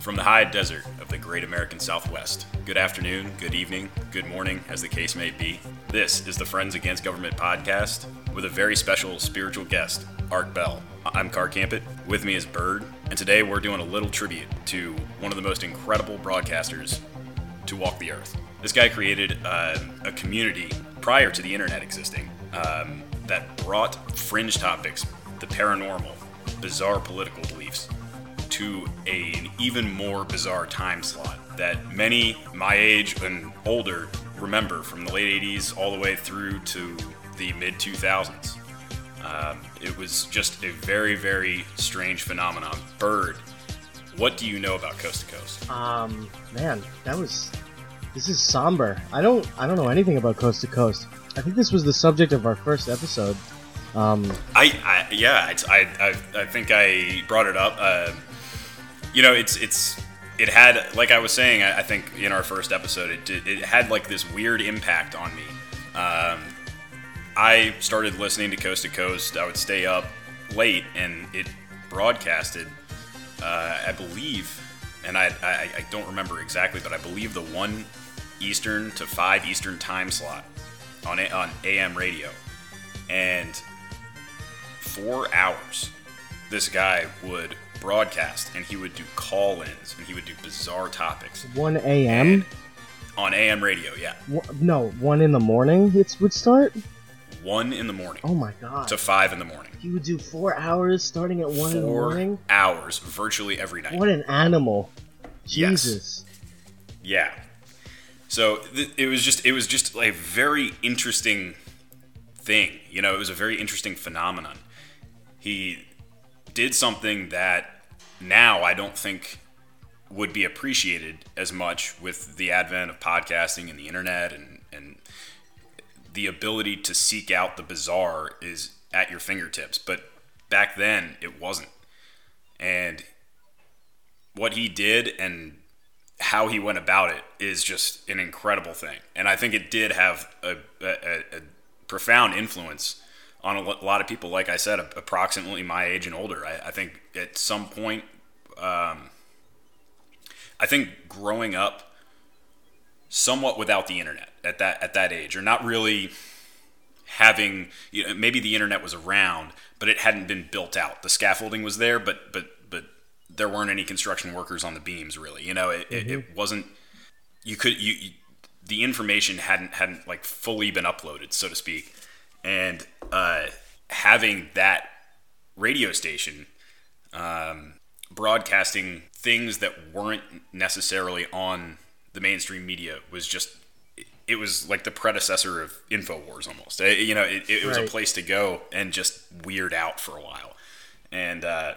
From the high desert of the great American Southwest, good afternoon, good evening, good morning, as the case may be. This is the Friends Against Government podcast with a very special spiritual guest, Art Bell. I'm Car Campit, with me is Bird, and today we're doing a little tribute to one of the most incredible broadcasters to walk the earth. This guy created uh, a community prior to the internet existing um, that brought fringe topics, the paranormal, bizarre political to a, an even more bizarre time slot that many my age and older remember from the late 80s all the way through to the mid 2000s. Um, it was just a very, very strange phenomenon. Bird, what do you know about Coast to Coast? Um, man, that was. This is somber. I don't. I don't know anything about Coast to Coast. I think this was the subject of our first episode. Um, I, I yeah, it's, I, I, I think I brought it up. Uh, you know, it's it's it had like I was saying. I, I think in our first episode, it did, it had like this weird impact on me. Um, I started listening to Coast to Coast. I would stay up late, and it broadcasted. Uh, I believe, and I, I I don't remember exactly, but I believe the one Eastern to five Eastern time slot on A- on AM radio, and four hours, this guy would broadcast and he would do call-ins and he would do bizarre topics 1 a.m. On AM radio. Yeah, Wha- No, one in the morning. It would start. one in the morning Oh my god! to five in the morning. He would do four hours starting at one in the Four morning. hours virtually every night. What an animal! Yes. Jesus. Yeah. So th- it was just it was just a very interesting thing. You know, it was a very interesting phenomenon. He did something that now I don't think would be appreciated as much with the advent of podcasting and the internet and and the ability to seek out the bizarre is at your fingertips. But back then it wasn't. And what he did and how he went about it is just an incredible thing. And I think it did have a, a, a profound influence on a lot of people. Like I said, approximately my age and older. I, I think at some point, um, I think growing up somewhat without the internet at that at that age, or not really having you know, maybe the internet was around, but it hadn't been built out. The scaffolding was there, but but but there weren't any construction workers on the beams really. You know, it, it, it wasn't. You could you, you the information hadn't hadn't like fully been uploaded, so to speak, and uh, having that radio station um, broadcasting things that weren't necessarily on the mainstream media was just it was like the predecessor of Infowars almost. Uh, you know, it, it was a place to go and just weird out for a while, and uh,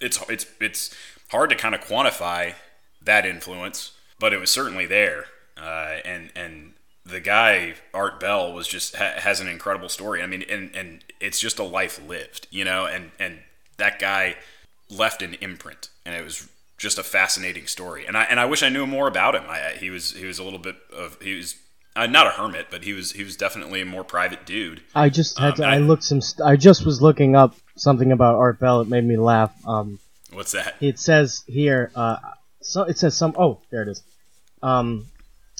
it's it's it's hard to kind of quantify that influence, but it was certainly there. Uh, and and the guy Art Bell was just ha- has an incredible story. I mean, and and it's just a life lived, you know. And and that guy left an imprint, and it was just a fascinating story. And I and I wish I knew more about him. I, he was he was a little bit of he was. Uh, not a hermit, but he was he was definitely a more private dude. I just had Um, to. I- I looked some. St- I just was looking up something about Art Bell. It made me laugh. Um, What's that? it says here. Uh, so it says some. Oh, there it is. Um,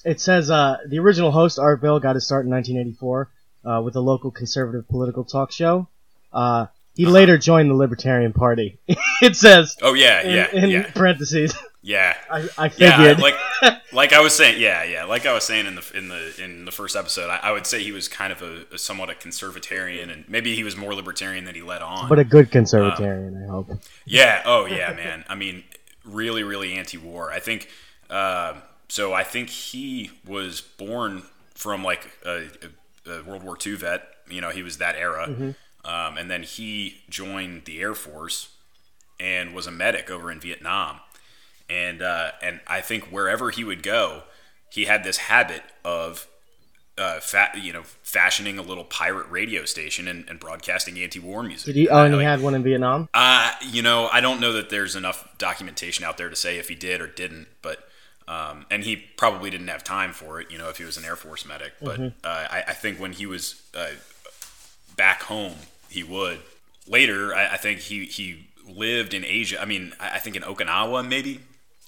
it says uh, the original host Art Bell got his start in 1984 uh, with a local conservative political talk show. Uh, he Uh-huh. later joined the Libertarian Party. it says Oh yeah, in, yeah, in yeah, parentheses. yeah. I, I Yeah, figured. like like I was saying, yeah, yeah. Like I was saying in the in the in the first episode, I, I would say he was kind of a, a somewhat a conservatarian, and maybe he was more libertarian than he let on. but a good conservatarian, I hope. yeah, oh yeah, man. I mean, really, really anti-war. I think. Uh, so I think he was born from like a, a, a World War II vet. You know, he was that era, um, and then he joined the Air Force and was a medic over in Vietnam. And uh, and I think wherever he would go, he had this habit of uh, fa- you know fashioning a little pirate radio station and, and broadcasting anti-war music. Did he? Oh, and he Like, had one in Vietnam. uh, you know, I don't know that there's enough documentation out there to say if he did or didn't, but um, and he probably didn't have time for it. You know, if he was an Air Force medic, but uh, I, I think when he was uh, back home, he would. Later, I, I think he he lived in Asia. I mean, I, I think in Okinawa maybe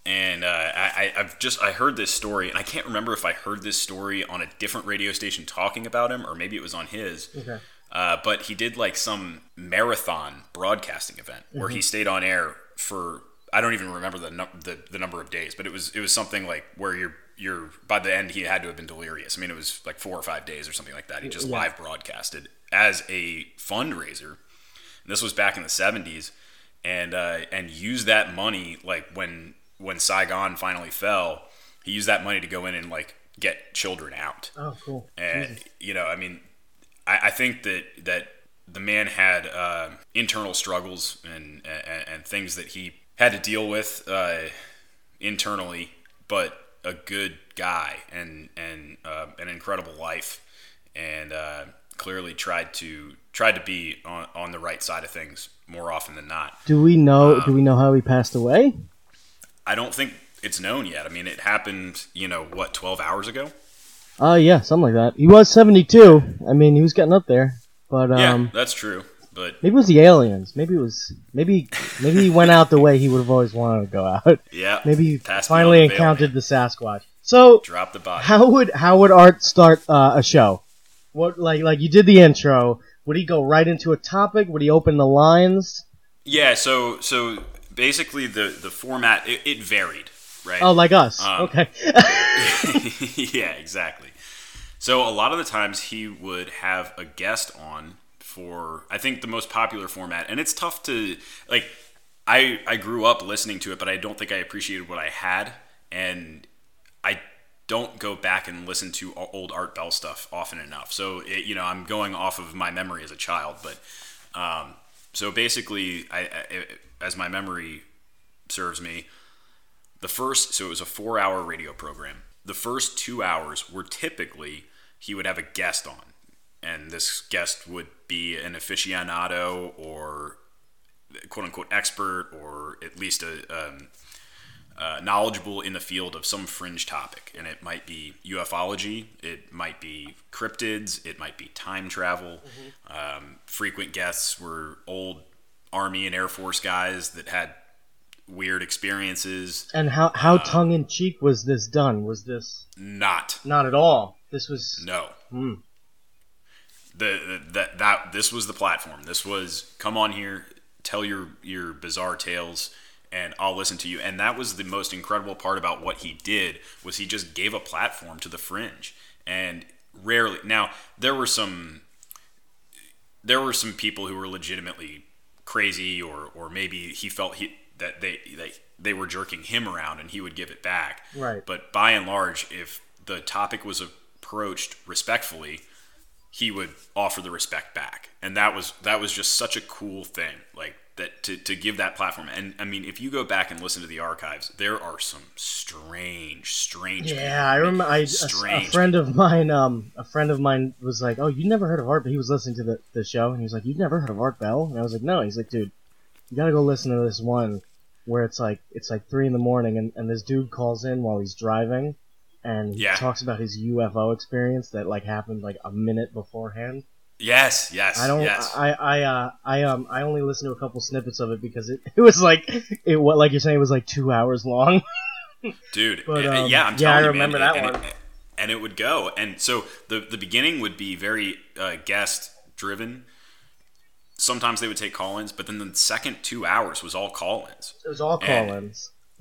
and uh, I, I've just I heard this story, and I can't remember if I heard this story on a different radio station talking about him, or maybe it was on his. Okay. Uh, but he did like some marathon broadcasting event where Mm-hmm. he stayed on air for I don't even remember the, num- the the number of days, but it was it was something like where you're you're by the end he had to have been delirious. I mean, it was like four or five days or something like that. He just Yeah. live broadcasted as a fundraiser. And this was back in the '70s, and uh, and used that money like when when Saigon finally fell, he used that money to go in and like get children out. Oh, cool. And you know, I mean, I, I think that that the man had uh, internal struggles and, and and things that he had to deal with uh, internally, but a good guy and and uh, an incredible life, and uh, clearly tried to tried to be on, on the right side of things more often than not. Do we know? Uh, do we know how he passed away? I don't think it's known yet. I mean, it happened, you know, what, 12 hours ago? Uh, yeah, something like that. He was 72. I mean, he was getting up there. But, yeah, um, that's true. But maybe it was the aliens. Maybe it was, maybe, maybe he went out the way he would have always wanted to go out. yeah, Maybe he finally the encountered the Sasquatch. So, drop the body. how would, how would Art start, uh, a show? What, like, like you did the intro. Would he go right into a topic? Would he open the lines? Yeah, so so basically the the format it, it varied, right? Oh, like us. Um, okay. yeah, exactly. So a lot of the times he would have a guest on for I think the most popular format, and it's tough to like. I I grew up listening to it, but I don't think I appreciated what I had, and I don't go back and listen to old Art Bell stuff often enough. So it, you know, I'm going off of my memory as a child, but um, so basically, I, I as my memory serves me, the first so it was a four hour radio program the first two hours were typically he would have a guest on and this guest would be an aficionado or quote unquote expert or at least a um, uh, knowledgeable in the field of some fringe topic and it might be ufology it might be cryptids it might be time travel um, frequent guests were old army and air force guys that had weird experiences and how, how uh, tongue in cheek was this done? Was this not not at all? This was, No. Hmm. The, the that that this was the platform. This was come on here, tell your your bizarre tales, and I'll listen to you. And that was the most incredible part about what he did was he just gave a platform to the fringe. And rarely now there were some there were some people who were legitimately crazy or or maybe he felt he that they they they were jerking him around and he would give it back. Right. But by and large, if the topic was approached respectfully, he would offer the respect back. And that was that was just such a cool thing. Like that to, to give that platform. And I mean, if you go back and listen to the archives, there are some strange, strange Yeah, I remember. I, a, a Strange friend of mine, um, a friend of mine was like, "Oh, you never heard of Art?" But he was listening to the, the show, and he was like, "You've never heard of Art Bell?" And I was like, "No." He's like, "Dude, you gotta go listen to this one where it's like it's like three in the morning, and, and this dude calls in while he's driving, and he Yeah. talks about his UFO experience that like happened like a minute beforehand. Yes, yes, I don't. yes. I I uh I um I only listened to a couple snippets of it because it, it was like it what like you're saying it was like two hours long. dude. But, um, yeah, I'm yeah, I telling you, remember man, that and one. It, and it would go, and so the the beginning would be very uh, guest driven. Sometimes they would take call-ins, but then the second two hours was all call-ins. It was all And-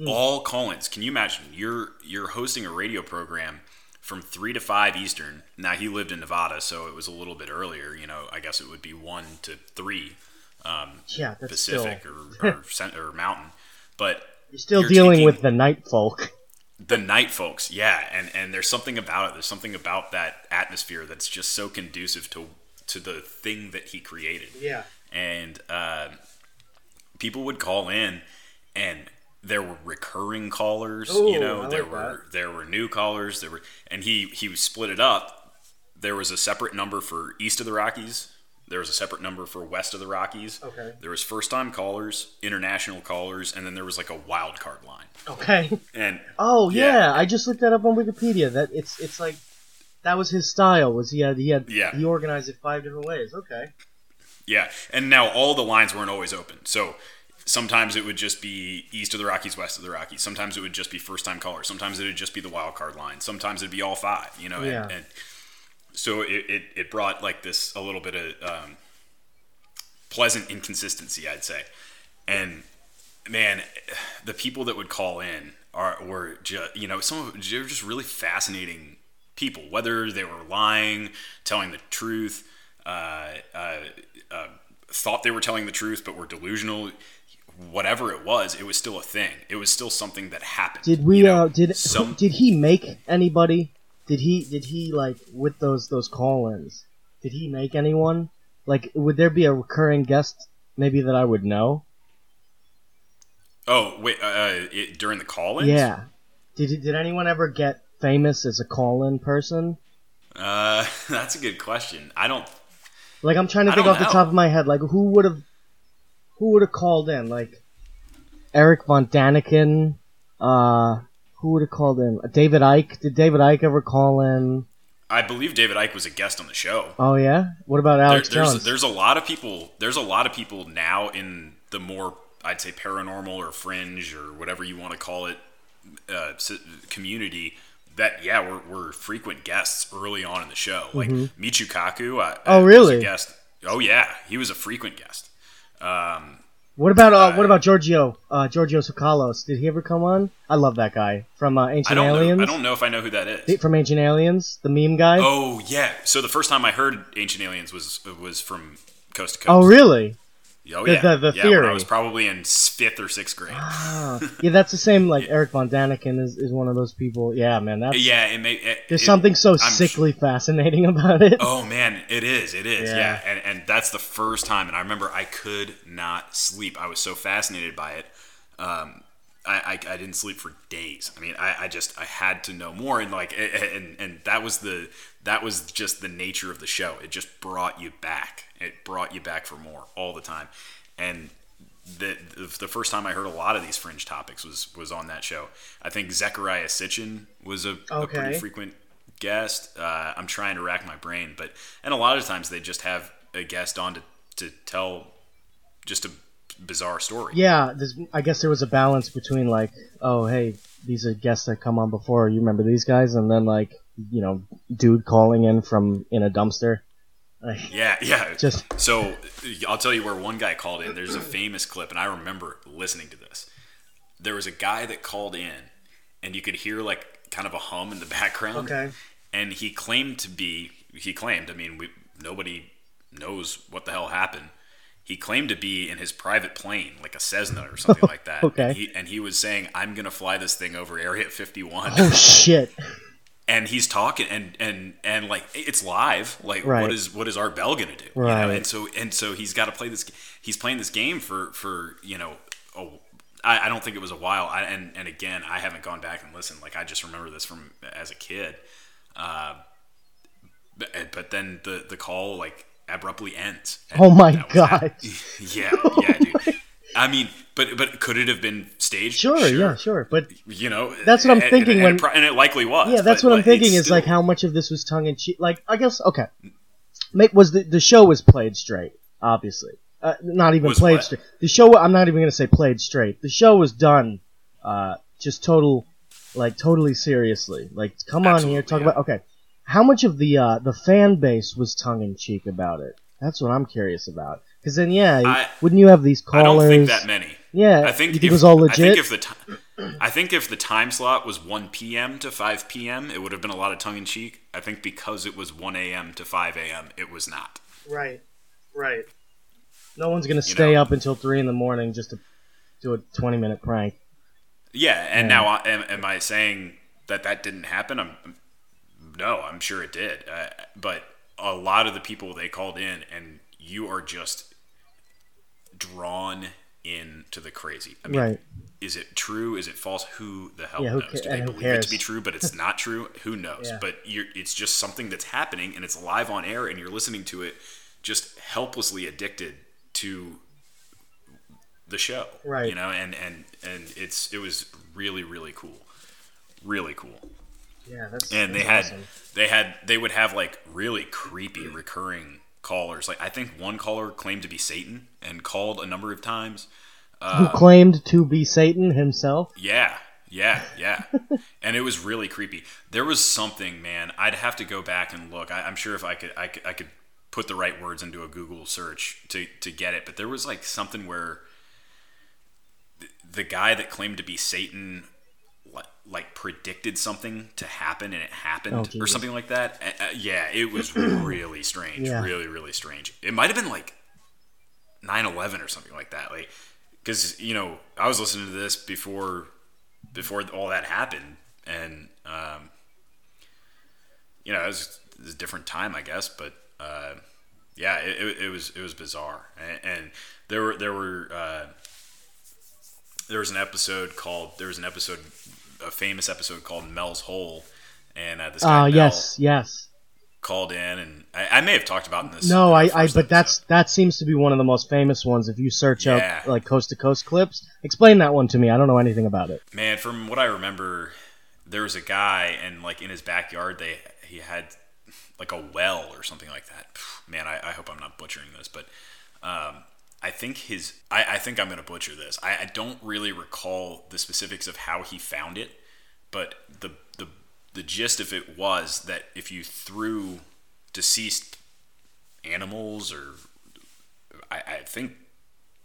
call-ins. All call-ins. Can you imagine? You're you're hosting a radio program from three to five Eastern. Now he lived in Nevada, so it was a little bit earlier. You know, I guess it would be one to three um, Yeah, Pacific still. or, or, or Mountain, but You're still You're dealing with the night folk. the night folks yeah and and there's something about it there's something about that atmosphere that's just so conducive to to the thing that he created Yeah. and uh, people would call in and there were recurring callers Ooh, you know I there like were there were new callers there were and he he split it up there was a separate number for east of the rockies there was a separate number for west of the rockies Okay. there was first time callers international callers and then there was like a wild card line Okay. and Oh yeah. Yeah. I just looked that up on Wikipedia. That it's it's like that was his style. Was he had he had Yeah. he organized it five different ways. Okay. Yeah, and now all the lines weren't always open. So sometimes it would just be east of the Rockies, west of the Rockies. Sometimes it would just be first time callers. Sometimes it would just be the wild card line. Sometimes it'd be all five. You know, Yeah. and, and so it, it, it brought like this a little bit of um, pleasant inconsistency, I'd say. And man, the people that would call in are were just you know some of they were just really fascinating people, whether they were lying, telling the truth, uh, uh, uh, thought they were telling the truth but were delusional. Whatever it was, it was still a thing. It was still something that happened. Did we? you know? uh, did some did he make anybody? Did he? Did he like with those those call-ins? Did he make anyone? Like, would there be a recurring guest maybe that I would know? oh wait uh, it, during the call-ins? Yeah. Did did anyone ever get famous as a call-in person? Uh, that's a good question. I don't. Like, I'm trying to think off the top of my head. Like, who would have who would have called in? Like, Erich von Däniken. Uh, who would have called in? David Icke. Did David Icke ever call in? I believe David Icke was a guest on the show. Oh yeah. What about There, Alex there's Jones? there's a lot of people. There's a lot of people now in the more I'd say paranormal or fringe or whatever you want to call it uh, community that yeah we're, we're frequent guests early on in the show. Like Michio Kaku. I, Mm-hmm. Oh, I really? guest. Oh yeah, he was a frequent guest. Um, What about uh, Uh, what about Giorgio? Uh, Giorgio Tsoukalos. Did he ever come on? I love that guy from uh, I Ancient don't Aliens. know. I don't know if I know who that is. From Ancient Aliens, the meme guy. Oh yeah. So the first time I heard Ancient Aliens was was from Coast to Coast. Oh, really? Oh The- yeah. the- the yeah, when I theory. was probably in fifth or sixth grade. Ah, yeah, that's the same. Like Erich von Däniken is, is one of those people. Yeah, man. That's yeah, it may. It, there's it- something so I'm sickly fascinating about it. Oh man, it is. It is. Yeah. Yeah. And and that's the first time and I remember I could not sleep. I was so fascinated by it. Um I, I, I didn't sleep for days. I mean, I, I just I had to know more, and like, and and that was the that was just the nature of the show. It just brought you back. It brought you back for more all the time, and the the first time I heard a lot of these fringe topics was was on that show. I think Zechariah Sitchin was a, a pretty frequent guest. Uh, I'm trying to rack my brain, but and a lot of times they just have a guest on to, to tell just a bizarre story. Yeah, I guess there was a balance between like, oh hey, these are guests that come on before. You remember these guys, and then like, you know, dude calling in from in a dumpster. Like, Yeah, yeah. Just- so I'll tell you where one guy called in. There's a famous clip, and I remember listening to this. There was a guy that called in, and you could hear like kind of a hum in the background. Okay. And he claimed to be. He claimed. I mean, we nobody knows what the hell happened. He claimed to be in his private plane, like a Cessna or something like that. Okay. And he, and he was saying, "I'm gonna fly this thing over Area 51." oh shit. and he's talking and and and like it's live like Right. what is what is art bell gonna do you Right. know? and so and so he's got to play this he's playing this game for for you know oh I, I don't think it was a while I, and and again i haven't gone back and listened like i just remember this from as a kid uh but, but then the the call like abruptly ends And Oh my that was that. God. yeah yeah dude i mean but but could it have been staged Sure, yeah, sure. But you know That's what I'm and- thinking and, when- and, it pro- and it likely was yeah, that's what I'm thinking is like how much of this was tongue in cheek. Like, I guess okay, Make was the the show was played straight, obviously. Uh, not even Was played what? straight. The show I'm not even gonna say played straight. The show was done, uh, just total, like totally seriously. Like, come on here, talk yeah. about okay. How much of the uh, the fan base was tongue in cheek about it? That's what I'm curious about. Because then, yeah, I- wouldn't you have these callers? I callers? don't think that many. Yeah, I think you if, it was all I think legit. if the ti- I think if the time slot was 1 p.m. to 5 p.m., it would have been a lot of tongue in cheek. I think because it was 1 a.m. to 5 a.m., it was not. Right, right. No one's gonna stay know. up until three in the morning just to do a twenty minute prank. Yeah, and Yeah. now I, am, am I saying that that didn't happen? I'm no, I'm sure it did. Uh, but a lot of the people they called in, and you are just drawn into the crazy. I mean, Right. is it true? Is it false? Who the hell Yeah, who knows? ca- Do they believe it to be true, but it's not true? Who knows? Yeah. But you're, it's just something that's happening, and it's live on air, and you're listening to it, just helplessly addicted to the show. Right. You know, and and and it's it was really really cool, really cool. Yeah, that's And they had awesome. they had they would have like really creepy recurring callers. Like I think one caller claimed to be Satan and called a number of times. Who uh, claimed to be Satan himself? Yeah, yeah, yeah. and it was really creepy. There was something, man. I'd have to go back and look. I, I'm sure if I could, I could, I could put the right words into a Google search to to get it. But there was like something where the, the guy that claimed to be Satan like, predicted something to happen and it happened Oh, or something like that. Uh, yeah, it was really strange. Yeah. Really, really strange. It might have been like 9/11 or something like that. Like because you know I was listening to this before before all that happened, and um, you know it was, it was a different time, I guess. But uh, yeah, it, it, it was it was bizarre, and, and there were there were uh, there was an episode called there was an episode a famous episode called Mel's Hole, and uh, this guy Ah, Mel yes, yes. called in, and I, I may have talked about in this. No, in I, I, but that's that seems to be one of the most famous ones. If you search Yeah. up like coast to coast clips, explain that one to me. I don't know anything about it. Man, from what I remember, there was a guy, and like in his backyard, they he had like a well or something like that. Man, I, I hope I'm not butchering this, but um, I think his I, I think I'm gonna butcher this. I, I don't really recall the specifics of how he found it, but the the the gist of it was that if you threw deceased animals or I, I think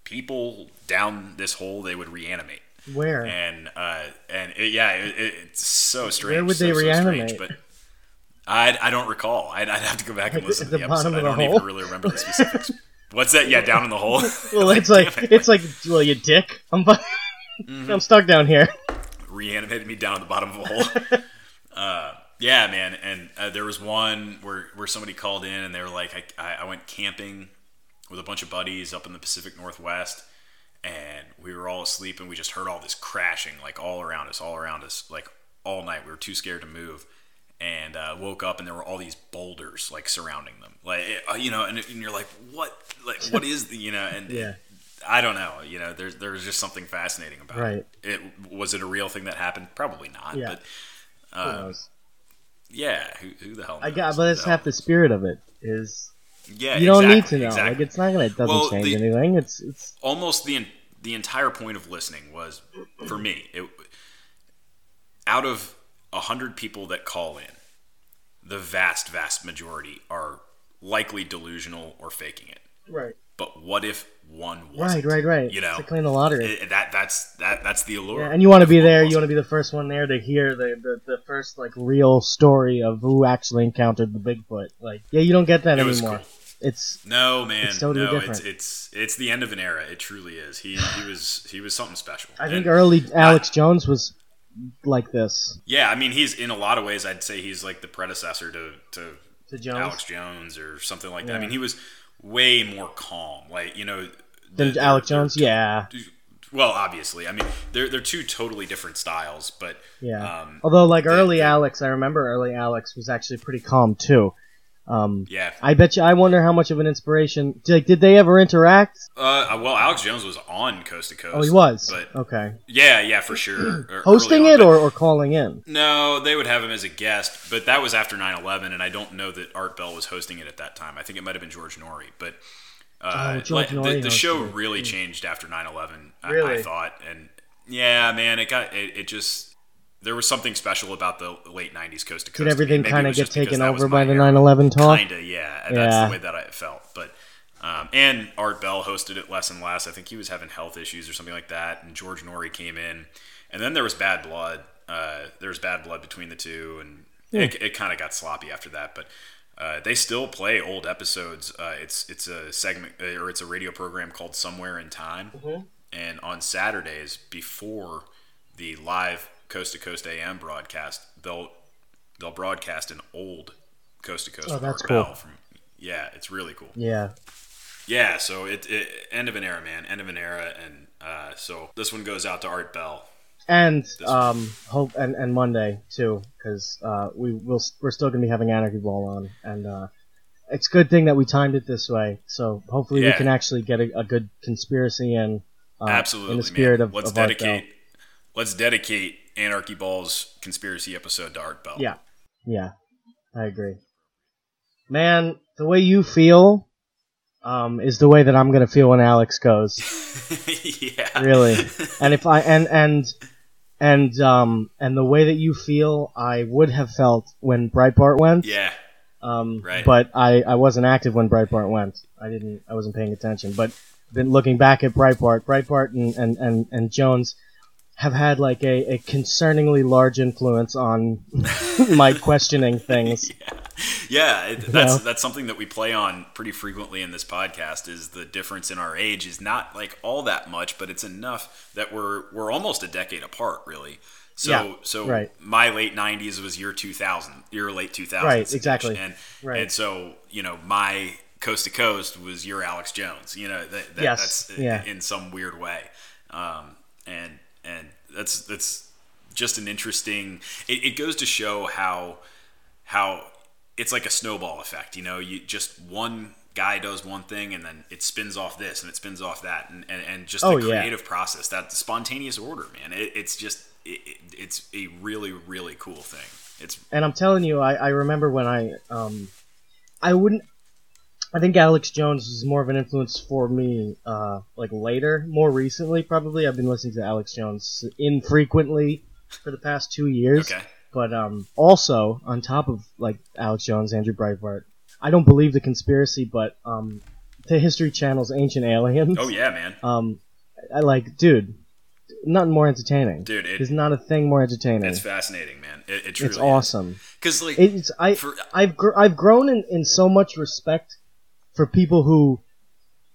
people down this hole, they would reanimate Where? and uh, and it, yeah, it, it, it's so strange. Where would so, they so strange, reanimate? but I I don't recall. I'd, I'd have to go back and listen the to the bottom episode. I the don't even really remember the specifics. What's that? Yeah, down in the hole. well, it's like it, it's like well, you dick. I'm bu- Mm-hmm. I'm stuck down here. reanimated me down at the bottom of a hole. uh, yeah, man. And uh, there was one where, where somebody called in and they were like, I, I, I went camping with a bunch of buddies up in the Pacific Northwest, and we were all asleep and we just heard all this crashing, like all around us, all around us, like all night. We were too scared to move. And uh, woke up and there were all these boulders like surrounding them, like uh, you know, and, and you're like, what, like what is the, you know, and Yeah. I don't know. You know, there's there's just something fascinating about Right. it. It was it a real thing that happened? Probably not. Yeah. But Who um, knows? yeah, who, who the hell? I got, but that's the half the spirit of it. Is Yeah, you don't need to know. Exactly. Like it's not gonna. It doesn't Well, change the- anything. It's it's almost the the entire point of listening was for me. It out of a hundred people that call in, the vast vast majority are likely delusional or faking it. right, But what if one right, wasn't? right, right. You know, it's like playing the lottery. It- that that's that that's the allure. Yeah, and you want to be there. You wasn't. want to be the first one there to hear the, the, the first like real story of who actually encountered the Bigfoot. Like, yeah, you don't get that It was anymore. cool. It's No man, It's totally no, different. it's it's it's the end of an era. It truly is. He he was he was something special. I think early Alex Jones was like this yeah, I mean he's in a lot of ways. I'd say he's like the predecessor to to to Jones. Alex Jones or something like that. Yeah. I mean he was way more calm. Like you know, Than the- Alex they're- Jones, yeah, Well, obviously, I mean they're they're two totally different styles, but yeah. um, Although like early the- Alex, I remember early Alex was actually pretty calm too. Um, yeah. I bet you. I wonder how much of an inspiration. Like, did they ever interact? Uh, well, Alex Jones was on Coast to Coast. Oh, he was. but okay, yeah, yeah, for sure. Hosting early on, it or, or calling in. No, they would have him as a guest, but that was after 9/11, and I don't know that Art Bell was hosting it at that time. I think it might have been George Noory, but uh, Oh, like, the, the show it. really changed after 9/11. I, I thought, and yeah, man, it got it, it just there was something special about the late 90s coast to coast. Did everything kind of get taken over by the era. 9/11 talk? Kinda, yeah. That's Yeah. the way that I felt. But um, and Art Bell hosted it less and less. I think he was having health issues or something like that. And George Noory came in, and then there was bad blood. Uh, there was bad blood between the two, and it, it kind of got sloppy after that. But uh, they still play old episodes. Uh, it's it's a segment uh, or it's a radio program called Somewhere in Time, and on Saturdays before the live Coast to Coast AM broadcast, they'll they'll broadcast an old Coast to Coast. Oh, that's cool. From, yeah, it's really cool. Yeah. Yeah, so it, it end of an era, man, end of an era, and uh, so this one goes out to Art Bell. And um, hope and, and Monday too, because uh, we will we're still gonna be having Anarchy Ball on, and uh, it's a good thing that we timed it this way. So hopefully we can actually get a, a good conspiracy in. Uh, Absolutely, in the spirit man. of, let's of dedicate let's dedicate Anarchy Ball's conspiracy episode to Art Bell. Yeah, yeah, I agree. Man, the way you feel um, is the way that I'm gonna feel when Alex goes. yeah. Really. And if I and and and um and the way that you feel, I would have felt when Breitbart went. Yeah. Um, Right. But I, I wasn't active when Breitbart went. I didn't. I wasn't paying attention. But been looking back at Breitbart, Breitbart and, and, and, and Jones have had like a, a concerningly large influence on my questioning things. Yeah, it, that's know? that's something that we play on pretty frequently in this podcast. Is the difference in our age is not like all that much, but it's enough that we're we're almost a decade apart, really. So Yeah, so right. my late '90s was year 2000, your late 2000s, Right, exactly. and Right. and so you know my coast to coast was your Alex Jones. You know that, that Yes, that's yeah. in some weird way, um, and and that's that's just an interesting. It, it goes to show how how it's like a snowball effect. You know, you just one guy does one thing and then it spins off this and it spins off that and, and, and just Oh, the yeah. creative process that spontaneous order man it, it's just it, it, it's a really really cool thing it's And I'm telling you, I, I remember when I um, I wouldn't. I think Alex Jones is more of an influence for me, uh, like later, more recently, probably. I've been listening to Alex Jones infrequently for the past two years. okay But um, also on top of like Alex Jones, Andrew Breitbart, I don't believe the conspiracy, but um, the History Channel's Ancient Aliens. oh yeah man Um, I like, dude, nothing more entertaining. dude it, There's not a thing more entertaining. it's fascinating man it, it truly It's awesome. because like It's I for I've gr- I've grown in, in so much respect for people who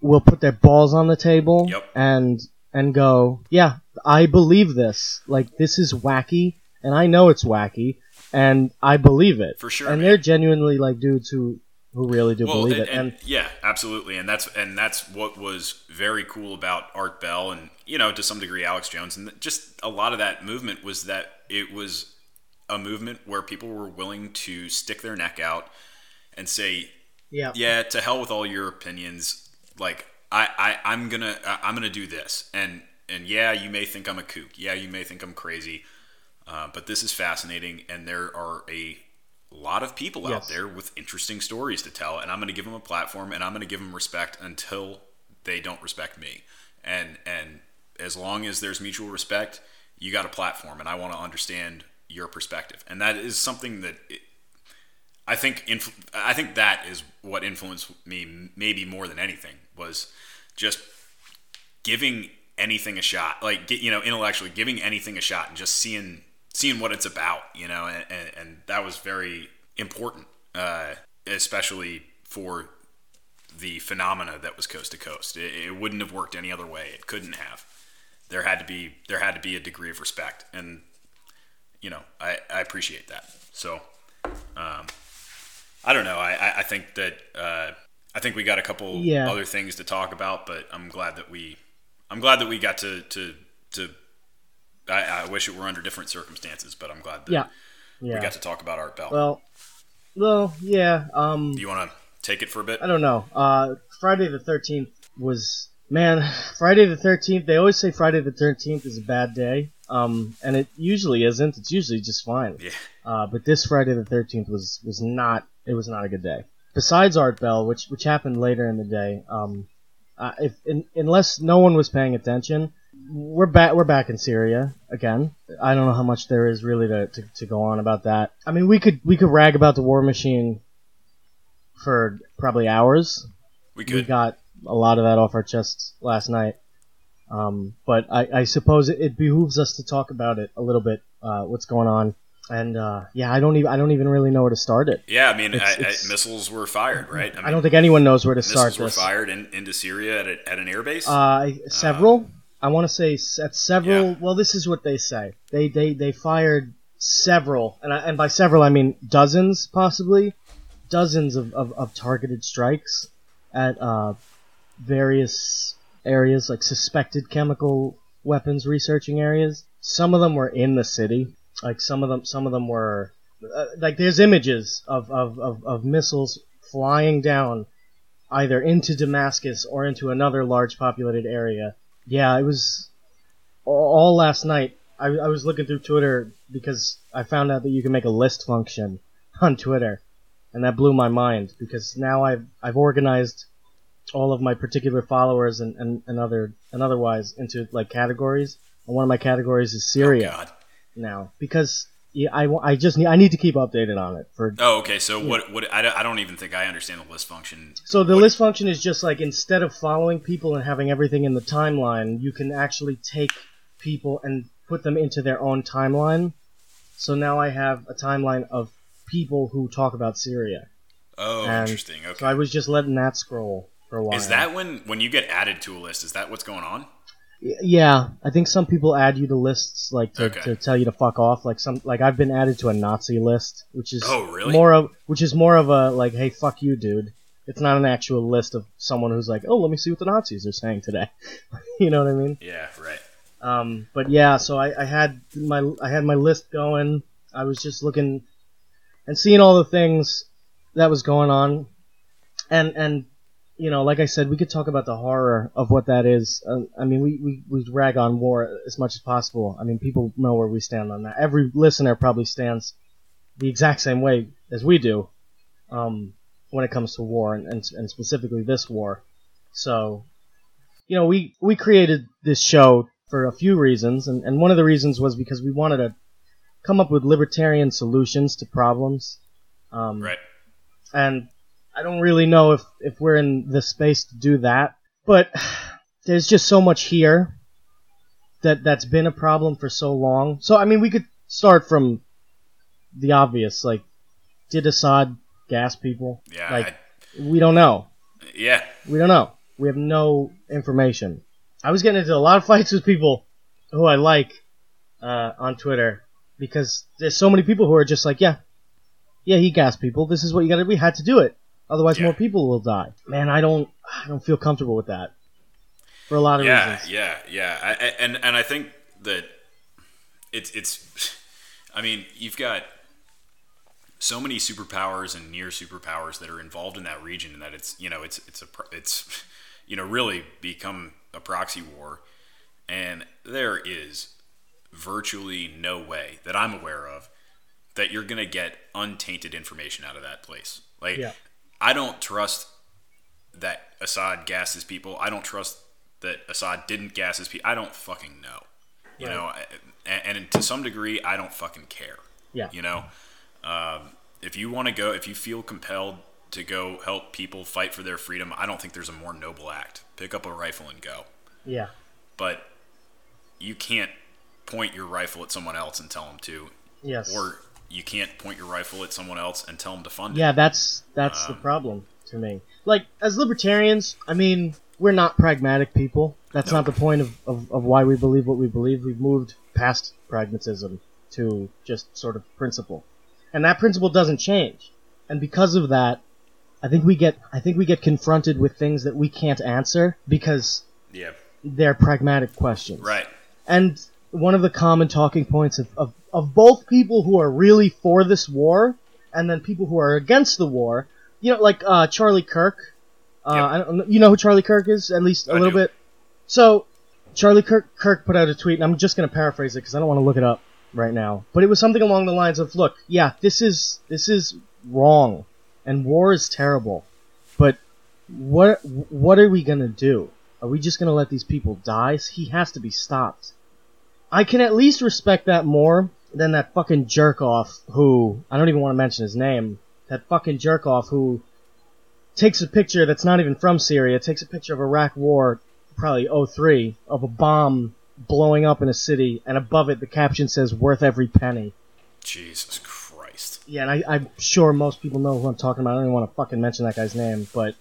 will put their balls on the table Yep. and and go, yeah, I believe this. Like this is wacky, and I know it's wacky, and I believe it. For sure, And man. they're genuinely like dudes who who really do well, believe and, it. and- And yeah, absolutely, and that's and that's what was very cool about Art Bell, and you know, to some degree, Alex Jones, and just a lot of that movement was that it was a movement where people were willing to stick their neck out and say, yeah, yeah, to hell with all your opinions. Like I, I I'm gonna I'm gonna do this, and and yeah, you may think I'm a kook. Yeah, you may think I'm crazy, uh, but this is fascinating, and there are a lot of people out there with interesting stories to tell, and I'm gonna give them a platform, and I'm gonna give them respect until they don't respect me, and and as long as there's mutual respect, you got a platform, and I want to understand your perspective, and that is something that. I think inf- I think that is what influenced me maybe more than anything was just giving anything a shot like get, you know intellectually giving anything a shot and just seeing seeing what it's about you know and, and, and that was very important uh, especially for the phenomena that was coast to coast. It, it wouldn't have worked any other way. It couldn't have. There had to be there had to be a degree of respect and you know I, I appreciate that. So um, I don't know. I, I, I think that uh, I think we got a couple Yeah. other things to talk about, but I'm glad that we I'm glad that we got to to to. I, I wish it were under different circumstances, but I'm glad that yeah, we got to talk about Art Bell. Well, well, yeah. Um, Do you want to take it for a bit? I don't know. Uh, Friday the Thirteenth was man. Friday the Thirteenth. They always say Friday the Thirteenth is a bad day. Um, and it usually isn't. It's usually just fine. Yeah. Uh, but this Friday the Thirteenth was was not. It was not a good day. Besides Art Bell, which which happened later in the day. Um, uh, if in, unless no one was paying attention, we're back. We're back in Syria again. I don't know how much there is really to, to, to go on about that. I mean, we could we could rag about the war machine for probably hours. We We could. got a lot of that off our chests last night. Um, but I, I suppose it, it behooves us to talk about it a little bit. Uh, what's going on? And uh, yeah, I don't even I don't even really know where to start it. yeah, I mean, It's- I, I, missiles were fired, right? I don't think anyone knows where to start missiles were this. fired in, into Syria at, a, at an airbase. Uh, several. I want to say at several. Yeah. Well, this is what they say. They they they fired several, and I, and by several I mean dozens, possibly dozens of, of, of targeted strikes at uh, various areas, like suspected chemical weapons researching areas. Some of them were in the city. Like some of them, some of them were uh, like there's images of, of, of, of missiles flying down either into Damascus or into another large populated area. Yeah, it was all, last night. I, I was looking through Twitter because I found out that you can make a list function on Twitter, and that blew my mind because now I've I've organized all of my particular followers and, and, and other and otherwise into like categories. And one of my categories is Syria Oh. Now because yeah, I, I just need I need to keep updated on it for Oh, okay. So what? What? I don't, I don't even think I understand the list function. So the What- list function is just like instead of following people and having everything in the timeline, you can actually take people and put them into their own timeline. So now I have a timeline of people who talk about Syria. Oh, And interesting. Okay. So I was just letting that scroll for a while. Is that when when you get added to a list? Is that what's going on? Yeah, I think some people add you to lists like to, Okay. to tell you to fuck off. Like some, like I've been added to a Nazi list, which is Oh, really? more of, which is more of a like, hey, fuck you, dude. It's not an actual list of someone who's like, oh, let me see what the Nazis are saying today. you know what I mean? Yeah. Right. Um, but yeah, so I, I had my I had my list going. I was just looking and seeing all the things that was going on, and and you know, like I said, we could talk about the horror of what that is. Uh, I mean, we, we we rag on war as much as possible. I mean, people know where we stand on that. Every listener probably stands the exact same way as we do um, when it comes to war, and, and and specifically this war. So, you know, we we created this show for a few reasons, and, and one of the reasons was because we wanted to come up with libertarian solutions to problems. Um, Right. And I don't really know if, if we're in the space to do that, but there's just so much here that that's been a problem for so long. So I mean, we could start from the obvious, like, did Assad gas people? Yeah. Like, I- we don't know. yeah. We don't know. We have no information. I was getting into a lot of fights with people who I like uh, on Twitter because there's so many people who are just like, yeah, yeah, he gassed people. This is what you got to. We had to do it, otherwise Yeah. more people will die. Man, I don't, I don't feel comfortable with that for a lot of Yeah. reasons. Yeah. Yeah. I, I- and and I think that it's it's. I mean, you've got so many superpowers and near superpowers that are involved in that region, and that it's you know it's it's a it's you know really become a proxy war, and there is virtually no way that I'm aware of that you're gonna get untainted information out of that place. Like Yeah. I don't trust that Assad gasses people. I don't trust that Assad didn't gas his people. I don't fucking know. You Right. know, I- and, and to some degree, I don't fucking care. Yeah. You know, um, if you want to go, if you feel compelled to go help people fight for their freedom, I don't think there's a more noble act. Pick up a rifle and go. Yeah. But you can't point your rifle at someone else and tell them to, Yes. or you can't point your rifle at someone else and tell them to fund it. Yeah, that's that's the Um, problem to me. Like as libertarians, I mean, we're not pragmatic people. That's No. not the point of, of, of why we believe what we believe. We've moved past pragmatism to just sort of principle. And that principle doesn't change. And because of that, I think we get I think we get confronted with things that we can't answer because Yeah. they're pragmatic questions. Right. And one of the common talking points of, of, of both people who are really for this war and then people who are against the war, you know, like uh, Charlie Kirk. Uh, Yep. I don't, you know who Charlie Kirk is, at least a I little do. bit. So, Charlie Kirk, Kirk put out a tweet, and I'm just going to paraphrase it because I don't want to look it up right now. But it was something along the lines of, "Look, yeah, this is this is wrong, and war is terrible, but what what are we going to do? Are we just going to let these people die? He has to be stopped." I can at least respect that more than that fucking jerk off who I don't even want to mention his name. That fucking jerk off who takes a picture that's not even from Syria, takes a picture of Iraq War, probably 03, of a bomb blowing up in a city, and above it the caption says "worth every penny." Jesus Christ. Yeah, and I, I'm sure most people know who I'm talking about. I don't even want to fucking mention that guy's name, but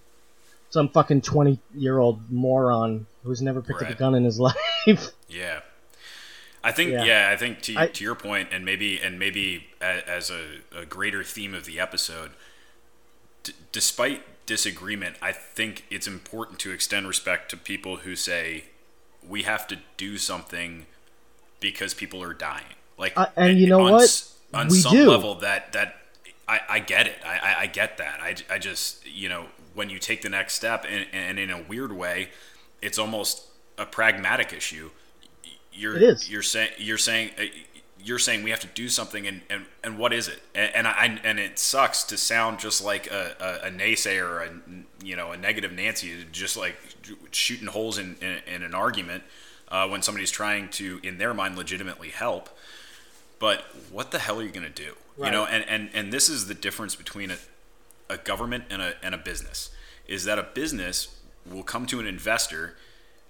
some fucking 20 year old moron who's never picked up a gun in his life. Yeah. I think Yeah. yeah, I think to I- to your point and maybe and maybe a, as a, a greater theme of the episode d- despite disagreement, I think it's important to extend respect to people who say we have to do something because people are dying. Like Uh, and you know on what? on We some do. level that that I, I get it. I, I, I get that. I, I just you know when you take the next step and, and in a weird way, it's almost a pragmatic issue. You're It is. you're saying you're saying uh, you're saying we have to do something, and, and, and what is it? And, and I and it sucks to sound just like a, a, a naysayer, a you know a negative Nancy, just like shooting holes in, in, in an argument uh, when somebody's trying to, in their mind, legitimately help. But what the hell are you going to do? Right. You know, and, and, and this is the difference between a, a government and a, and a business is that a business will come to an investor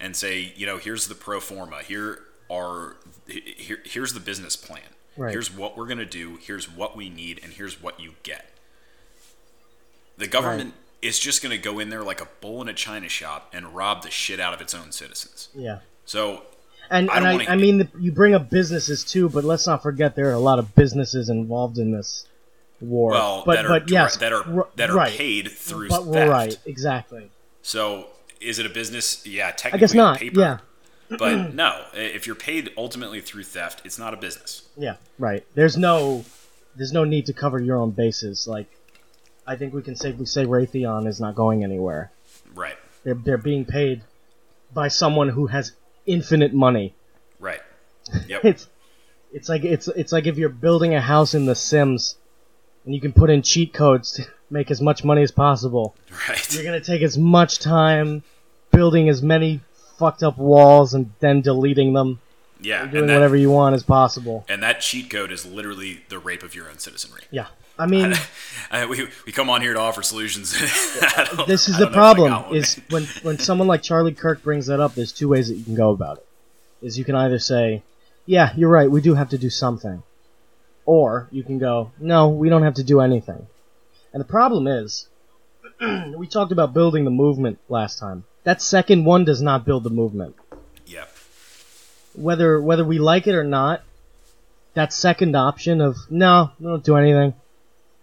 and say, you know, here's the pro forma. Here are here, here's the business plan. Right. Here's what we're going to do. Here's what we need, and here's what you get. The government is just going to go in there like a bull in a china shop and rob the shit out of its own citizens. Yeah. So And I and I, wanna- I mean, the, you bring up businesses too, but let's not forget there are a lot of businesses involved in this war. well, but that are but yes, that are that are right. paid through But theft. right, exactly. So is it a business? Yeah, technically. I guess not. Paper, Yeah, But no, if you're paid ultimately through theft, it's not a business. yeah, right. There's no there's no need to cover your own bases. Like, I think we can safely say Raytheon is not going anywhere. Right. They're they're being paid by someone who has infinite money. Right. Yep. It's it's like it's it's like if you're building a house in The Sims, and you can put in cheat codes to make as much money as possible. right. You're gonna take as much time building as many fucked up walls and then deleting them, Yeah. and doing that, whatever you want is possible. And that cheat code is literally the rape of your own citizenry. Yeah, I mean, I, we, we come on here to offer solutions. This is the don't know if I problem: one. is when when someone like Charlie Kirk brings that up. There's two ways that you can go about it. Is you can either say, "Yeah, you're right. We do have to do something," or you can go, "No, we don't have to do anything." And the problem is, we talked about building the movement last time. That second one does not build the movement. yeah. whether whether we like it or not, that second option of no, we don't do anything,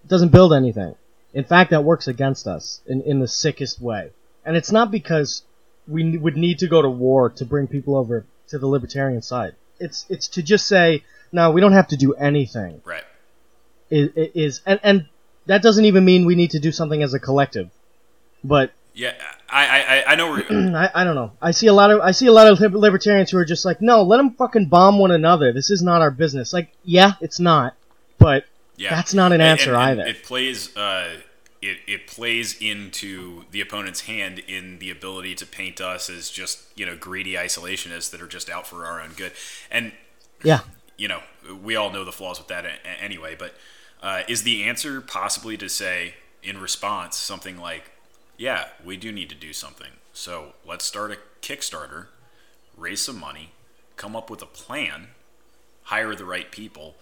doesn't build anything. In fact, that works against us in, in the sickest way. And it's not because we would need to go to war to bring people over to the libertarian side. It's it's to just say no, we don't have to do anything. Right. Is, is and and that doesn't even mean we need to do something as a collective. But Yeah. I, I, I- know. I, I don't know. I see a lot of I see a lot of libertarians who are just like, no, let them fucking bomb one another. This is not our business. Like, yeah, it's not, but yeah. That's not an answer and- and either. It plays. Uh, it, it plays into the opponent's hand in the ability to paint us as just you know greedy isolationists that are just out for our own good and yeah, you know, we all know the flaws with that anyway, but uh, is the answer possibly to say in response something like, yeah, we do need to do something. So let's start a Kickstarter, raise some money, come up with a plan, hire the right people,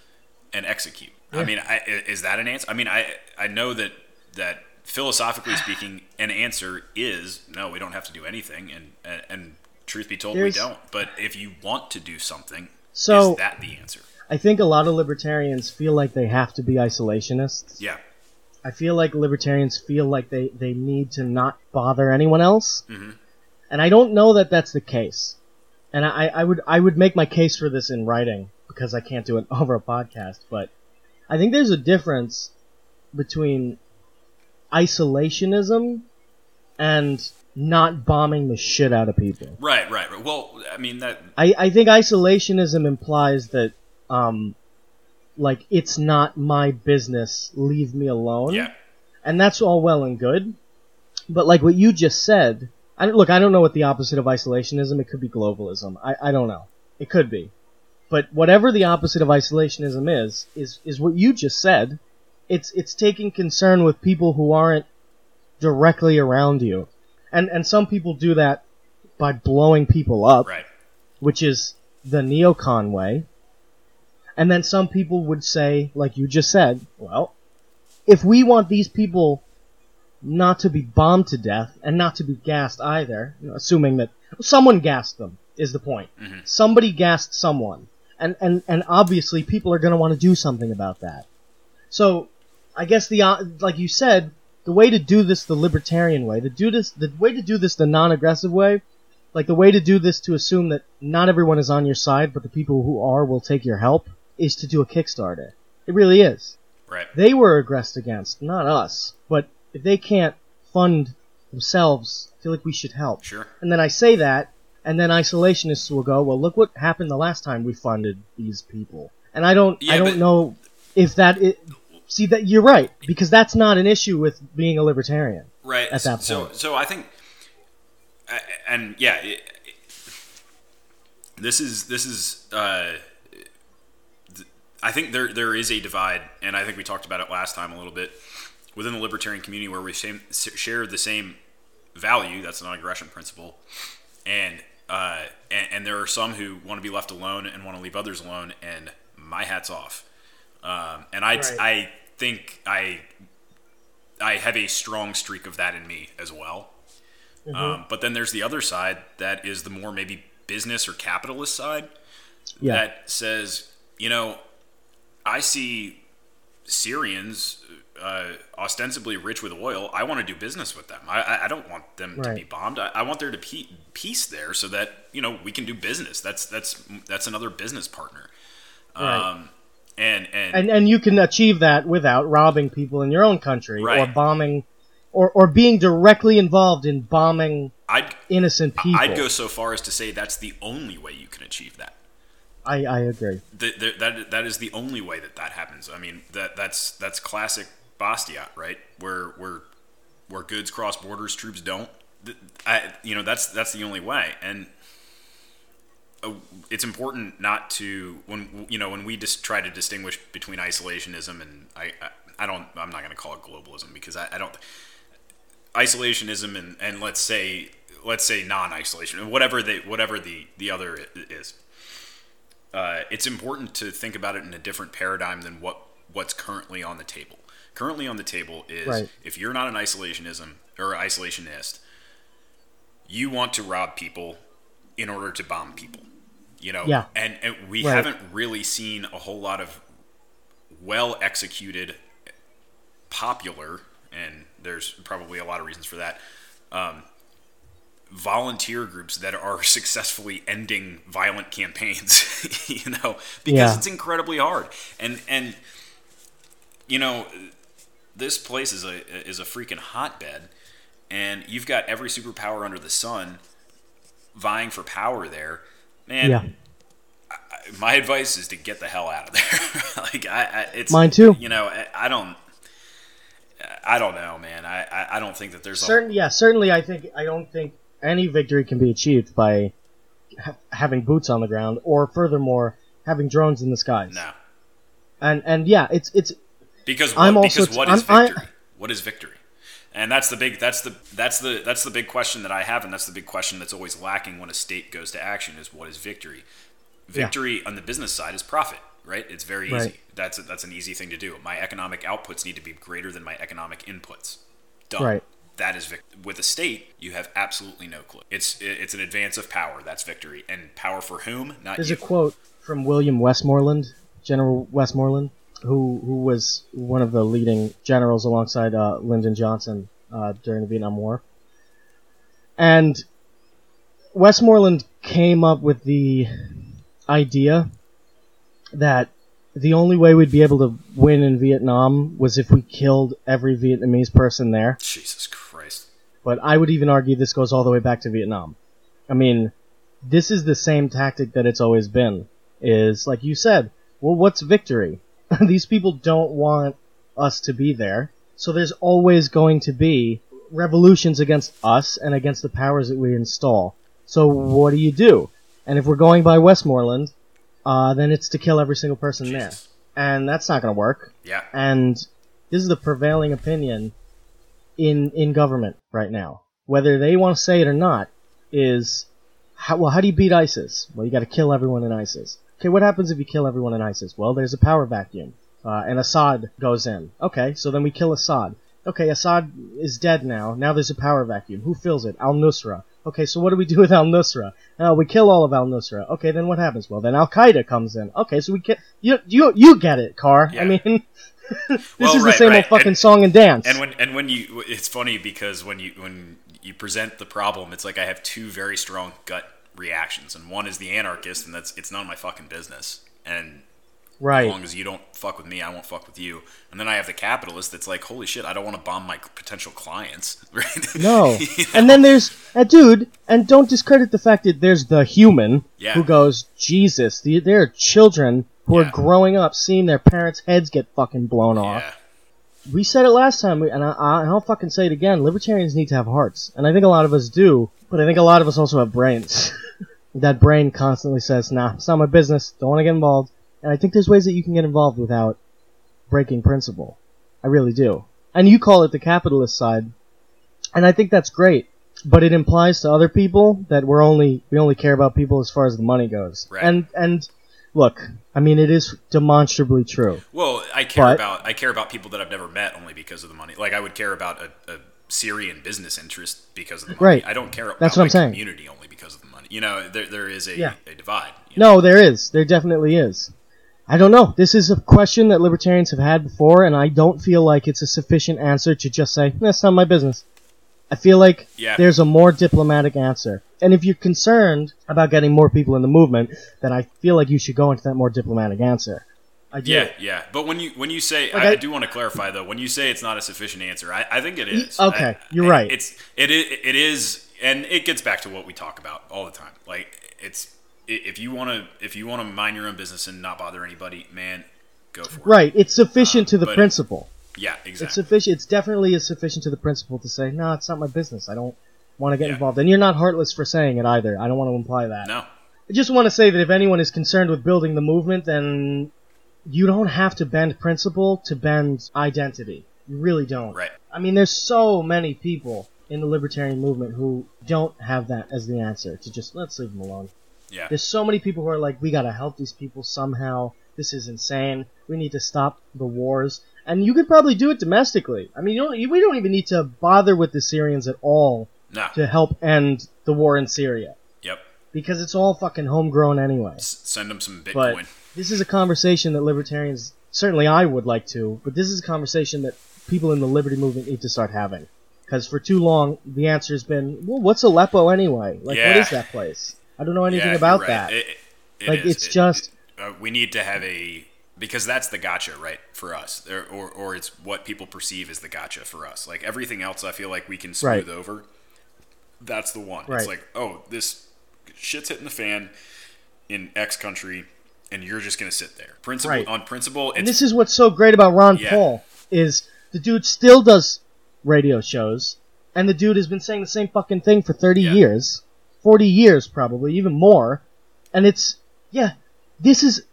and execute. I mean, i- is that an answer? I mean, I I know that that philosophically speaking, an answer is no, we don't have to do anything, and and, and truth be told, There's- we don't. But if you want to do something, So- is that the answer? I think a lot of libertarians feel like they have to be isolationists. Yeah, I feel like libertarians feel like they, they need to not bother anyone else. Mhm. And I don't know that that's the case. And I, I would I would make my case for this in writing because I can't do it over a podcast. But I think there's a difference between isolationism and not bombing the shit out of people. right, right, right. Well, I mean that. I, I think isolationism implies that um like it's not my business, leave me alone Yeah, and that's all well and good. But like what you just said, I look, I don't know what the opposite of isolationism. It could be globalism. I, I don't know. It could be. But whatever the opposite of isolationism is, is is what you just said. It's it's taking concern with people who aren't directly around you, and and some people do that by blowing people up right. which is the neocon way. And then some people would say, like you just said, well, if we want these people not to be bombed to death and not to be gassed either, you know, assuming that someone gassed them is the point. Somebody gassed someone. And, and, and obviously people are going to want to do something about that. So, I guess the, uh, like you said, the way to do this the libertarian way, to do this, the way to do this the non-aggressive way, like the way to do this to assume that not everyone is on your side, but the people who are will take your help, is to do a Kickstarter. It really is. Right. They were aggressed against, not us. But if they can't fund themselves, I feel like we should help. Sure. And then I say that, and then isolationists will go, well, look what happened the last time we funded these people. and I don't Yeah, I don't but- know if that see that you're right because that's not an issue with being a libertarian. right at that so point. so so i think and yeah it, it- this is this is uh i think there there is a divide and i think we talked about it last time a little bit within the libertarian community where we same, share the same value that's the non-aggression principle and uh and, and there are some who want to be left alone and want to leave others alone and my hat's off um, and I, Right. I think I I have a strong streak of that in me as well. Um, but then there's the other side that is the more maybe business or capitalist side Yeah. that says, you know, I see Syrians uh, ostensibly rich with oil. I want to do business with them. I, I- don't want them to be bombed. I, I want there to be peace there so that you know we can do business. That's that's that's another business partner. Right. Um, and and, and and you can achieve that without robbing people in your own country or bombing or or being directly involved in bombing I'd innocent people. I'd go so far as to say that's the only way you can achieve that. I, I agree. The, the, that that is the only way that that happens. I mean, that that's that's classic Bastiat, right? Where where where goods cross borders, troops don't. I, you know, that's that's the only way. And uh, it's important not to when you know when we just try to distinguish between isolationism and I I, I don't I'm not going to call it globalism because I, I don't isolationism and, and let's say let's say non-isolation whatever the whatever the the other is uh, it's important to think about it in a different paradigm than what what's currently on the table currently on the table is Right. if you're not an isolationism or isolationist you want to rob people in order to bomb people you know Yeah. and, and we Right. haven't really seen a whole lot of well executed popular, and there's probably a lot of reasons for that. Um, volunteer groups that are successfully ending violent campaigns, you know, because Yeah. it's incredibly hard. And and you know, this place is a is a freaking hotbed, and you've got every superpower under the sun vying for power there. Man, Yeah. my advice is to get the hell out of there. like I, I it's Mine too. You know, I, I don't, I don't know, man. I, I, I don't think that there's Certain, yeah, certainly. I think I don't think any victory can be achieved by ha- having boots on the ground, or furthermore, having drones in the skies. no And and yeah, it's it's because what, I'm also because what is I'm- I- victory? what is victory? And that's the big that's the that's the that's the big question that I have, and that's the big question that's always lacking when a state goes to action is what is victory? Yeah. Victory on the business side is profit, right? It's very Right. easy. That's a, that's an easy thing to do. My economic outputs need to be greater than my economic inputs. Done. Right. That is victory. With a state, you have absolutely no clue. It's it's an advance of power. That's victory, and power for whom? Not There's you. a quote from William Westmoreland, General Westmoreland, who who was one of the leading generals alongside uh, Lyndon Johnson uh, during the Vietnam War. And Westmoreland came up with the idea that the only way we'd be able to win in Vietnam was if we killed every Vietnamese person there Jesus Christ. But I would even argue this goes all the way back to Vietnam. I mean, this is the same tactic that it's always been. Is like you said, well, what's victory? These people don't want us to be there, so there's always going to be revolutions against us and against the powers that we install. So what do you do? And if we're going by Westmoreland, uh, then it's to kill every single person there, and that's not going to work Yeah. and this is the prevailing opinion in in government right now. Whether they want to say it or not is how well how do you beat ISIS? Well, you got to kill everyone in ISIS. Okay, what happens if you kill everyone in ISIS? Well, there's a power vacuum, uh, and Assad goes in. Okay, so then we kill Assad. Okay, Assad is dead now. Now there's a power vacuum. Who fills it? Al Nusra. Okay, so what do we do with Al Nusra? Uh, we kill all of Al Nusra. Okay, then what happens? Well, then Al Qaeda comes in. Okay, so we kill you. You you get it, Car. Yeah. I mean, this Well, is the same right. old fucking And- song and dance. And when and when you, it's funny because when you when you present the problem, it's like I have two very strong gut reactions, and one is the anarchist, and that's it's none of my fucking business, and right. as long as you don't fuck with me, I won't fuck with you. And then I have the capitalist that's like, holy shit, I don't want to bomb my potential clients, right? No. You know? And then there's a dude, and don't discredit the fact that there's the human Yeah. who goes, Jesus, the, there are children who Yeah. are growing up seeing their parents' heads get fucking blown off. Yeah. We said it last time, and I, I, I'll fucking say it again. Libertarians need to have hearts, and I think a lot of us do. But I think a lot of us also have brains. that brain constantly says, "Nah, it's not my business. Don't want to get involved." And I think there's ways that you can get involved without breaking principle. I really do. And you call it the capitalist side, and I think that's great. But it implies to other people that we're only we only care about people as far as the money goes. Right. And and look, I mean, it is demonstrably true. Well, I care But- about I care about people that I've never met only because of the money. Like I would care about a, a Syrian business interest because of the money. Right. I don't care about That's what my I'm saying. community only because of the money. You know, there there is a, Yeah. a divide. you know? No, there is. There definitely is. I don't know. This is a question that libertarians have had before, and I don't feel like it's a sufficient answer to just say, that's not my business. I feel like Yeah. there's a more diplomatic answer. And if you're concerned about getting more people in the movement, then I feel like you should go into that more diplomatic answer. I do. Yeah, yeah. But when you when you say, Like I, I- do want to clarify though. When you say it's not a sufficient answer, I, I think it is. okay, I- you're right. It's it is it is, and it gets back to what we talk about all the time. Like it's if you want to if you want to mind your own business and not bother anybody, man, go for it. Right. It's sufficient um, to the principle. Yeah, exactly. It's sufficient. It's definitely is sufficient to the principle to say, no, it's not my business. I don't want to get Yeah. involved. And you're not heartless for saying it either. I don't want to imply that. no, I just want to say that if anyone is concerned with building the movement, then you don't have to bend principle to bend identity. You really don't. right. I mean, there's so many people in the libertarian movement who don't have that as the answer to just let's leave them alone. Yeah, There's so many people who are like, we gotta help these people somehow. This is insane. We need to stop the wars. And you could probably do it domestically. I mean, you don't, we don't even need to bother with the Syrians at all no. to help end the war in Syria. Yep. Because it's all fucking homegrown anyway. S- send them some Bitcoin. But this is a conversation that libertarians, certainly I would like to, but this is a conversation that people in the liberty movement need to start having. Because for too long, the answer has been, well, what's Aleppo anyway? Like, what Yeah. is that place? I don't know anything yeah, about right. that. It- it Like, is. it's It- just- it- uh, we need to have a because that's the gotcha, right, for us, or, or or it's what people perceive as the gotcha for us. Like everything else, I feel like we can smooth Right. over. That's the one. Right. It's like, oh, this shit's hitting the fan in X country, and you're just gonna sit there. Principle Right. on principle. It's And this is what's so great about Ron Yeah. Paul is the dude still does radio shows, and the dude has been saying the same fucking thing for 30 Yeah. years, 40 years probably, even more. And it's yeah, this is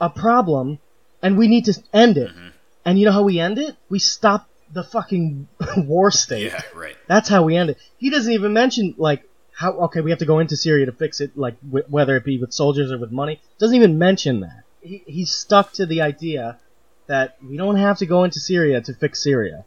a problem, and we need to end it. Mm-hmm. And you know how we end it? We stop the fucking war state. yeah, right. That's how we end it. He doesn't even mention like how okay we have to go into Syria to fix it, like w- whether it be with soldiers or with money. Doesn't even mention that. He, he's stuck to the idea that we don't have to go into Syria to fix Syria.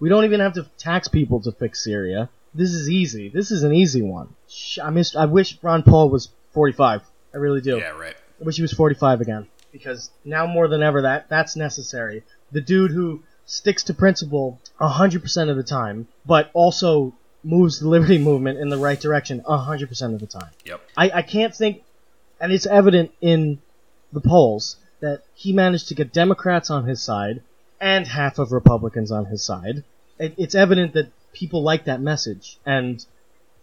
We don't even have to tax people to fix Syria. This is easy. This is an easy one. I miss. I wish Ron Paul was 45. I really do. Yeah, right. I wish he was 45 again because now more than ever that that's necessary. The dude who sticks to principle 100% of the time, but also moves the liberty movement in the right direction 100% of the time. Yep. I, I can't think, and it's evident in the polls that he managed to get Democrats on his side and half of Republicans on his side. It, it's evident that people like that message and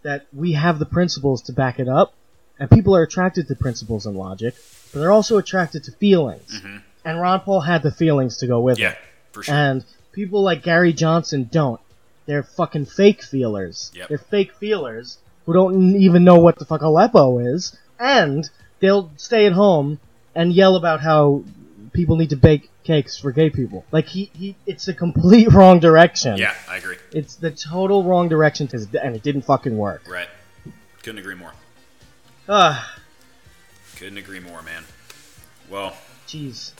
that we have the principles to back it up, and people are attracted to principles and logic, but they're also attracted to feelings. And Ron Paul had the feelings to go with it. Yeah, for sure. And people like Gary Johnson don't. They're fucking fake feelers. Yep. They're fake feelers who don't even know what the fuck Aleppo is, and they'll stay at home and yell about how people need to bake cakes for gay people. Like he, he it's a complete wrong direction. yeah, I agree. It's the total wrong direction, to, and it didn't fucking work. Right. Couldn't agree more. Ah, Couldn't agree more, man. Well, jeez.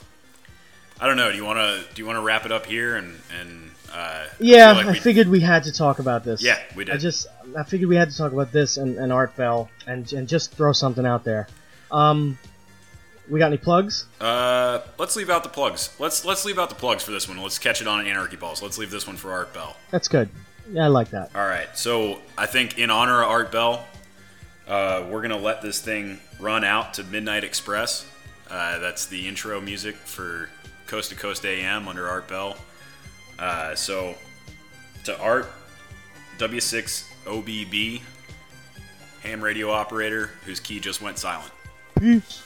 I don't know. Do you want to do you want to wrap it up here and and uh, Yeah, feel like I we- figured we had to talk about this. Yeah, we did. I just I figured we had to talk about this and, and Art Bell and and just throw something out there. Um, we got any plugs? Uh, let's leave out the plugs. Let's let's leave out the plugs for this one. Let's catch it on Anarchy Balls. Let's leave this one for Art Bell. That's good. Yeah, I like that. All right. So I think in honor of Art Bell, uh, we're gonna let this thing run out to Midnight Express. Uh, that's the intro music for Coast to Coast AM under Art Bell. Uh, so to Art W6OBB ham radio operator whose key just went silent. Peace.